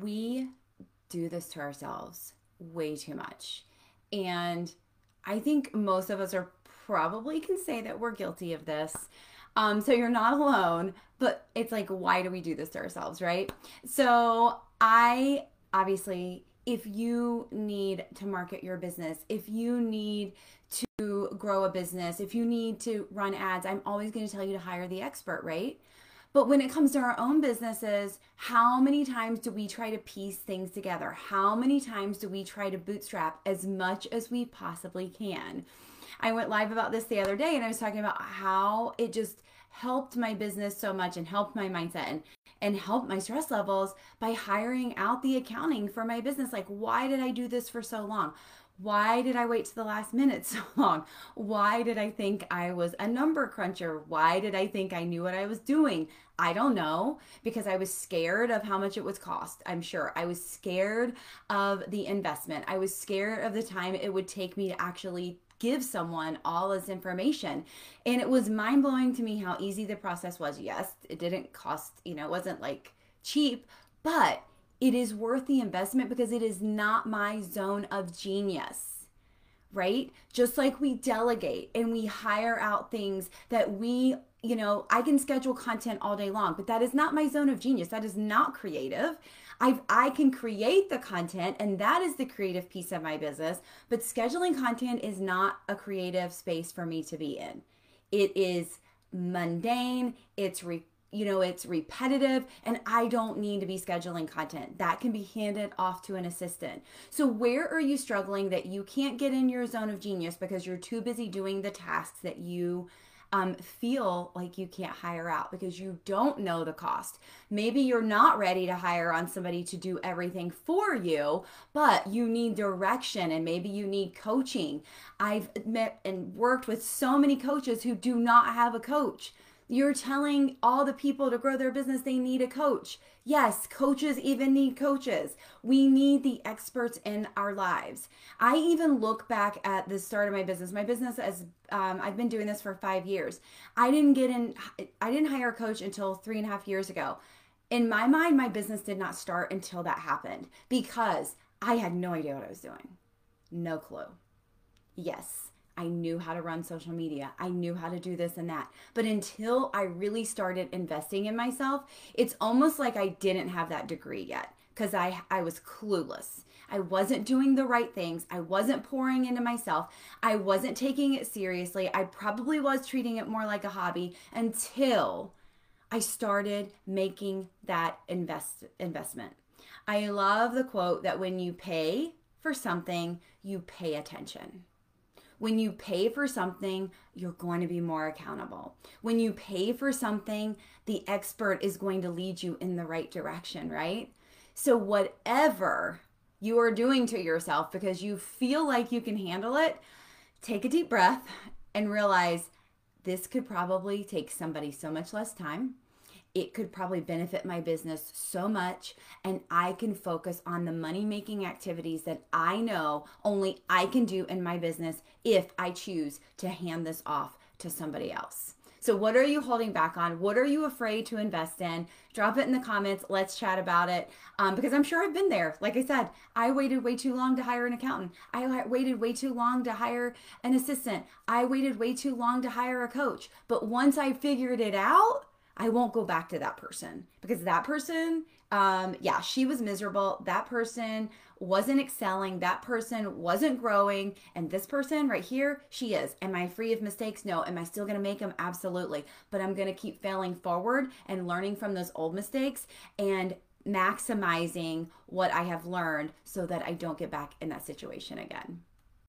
we do this to ourselves way too much. And I think most of us are probably can say that we're guilty of this. Um, so you're not alone, but it's like, why do we do this to ourselves, right? So I obviously, if you need to market your business, if you need to grow a business, if you need to run ads, I'm always going to tell you to hire the expert, right? But when it comes to our own businesses, how many times do we try to piece things together? How many times do we try to bootstrap as much as we possibly can? I went live about this the other day and I was talking about how it just helped my business so much and helped my mindset and and helped my stress levels by hiring out the accounting for my business. Like, why did I do this for so long? Why did I wait to the last minute so long? Why did I think I was a number cruncher? Why did I think I knew what I was doing? I don't know because I was scared of how much it would cost. I'm sure. I was scared of the investment. I was scared of the time it would take me to actually give someone all this information. And it was mind blowing to me how easy the process was. Yes, it didn't cost, you know, it wasn't like cheap, but it is worth the investment because it is not my zone of genius, right? Just like we delegate and we hire out things that we, you know, I can schedule content all day long, but that is not my zone of genius. That is not creative. I I can create the content and that is the creative piece of my business, but scheduling content is not a creative space for me to be in. It is mundane, it's re- you know, it's repetitive and I don't need to be scheduling content. That can be handed off to an assistant. So, where are you struggling that you can't get in your zone of genius because you're too busy doing the tasks that you um, feel like you can't hire out because you don't know the cost. Maybe you're not ready to hire on somebody to do everything for you, but you need direction and maybe you need coaching. I've met and worked with so many coaches who do not have a coach you're telling all the people to grow their business they need a coach. Yes, coaches even need coaches. We need the experts in our lives. I even look back at the start of my business. My business as um, I've been doing this for five years. I didn't get in. I didn't hire a coach until three and a half years ago. In my mind, my business did not start until that happened because I had no idea what I was doing. No clue. Yes, I knew how to run social media. I knew how to do this and that. But until I really started investing in myself, it's almost like I didn't have that degree yet because I, I was clueless. I wasn't doing the right things. I wasn't pouring into myself. I wasn't taking it seriously. I probably was treating it more like a hobby until I started making that invest investment. I love the quote that when you pay for something, you pay attention. When you pay for something, you're going to be more accountable. When you pay for something, the expert is going to lead you in the right direction, right? So, whatever you are doing to yourself because you feel like you can handle it, take a deep breath and realize this could probably take somebody so much less time it could probably benefit my business so much and I can focus on the money making activities that I know only I can do in my business if I choose to hand this off to somebody else. So, what are you holding back on? What are you afraid to invest in? Drop it in the comments. Let's chat about it. Um, because I'm sure I've been there. Like I said, I waited way too long to hire an accountant. I waited way too long to hire an assistant. I waited way too long to hire a coach. But once I figured it out, I won't go back to that person because that person, um, yeah, she was miserable. That person wasn't excelling. That person wasn't growing. And this person right here, she is. Am I free of mistakes? No. Am I still going to make them? Absolutely. But I'm going to keep failing forward and learning from those old mistakes and maximizing what I have learned so that I don't get back in that situation again.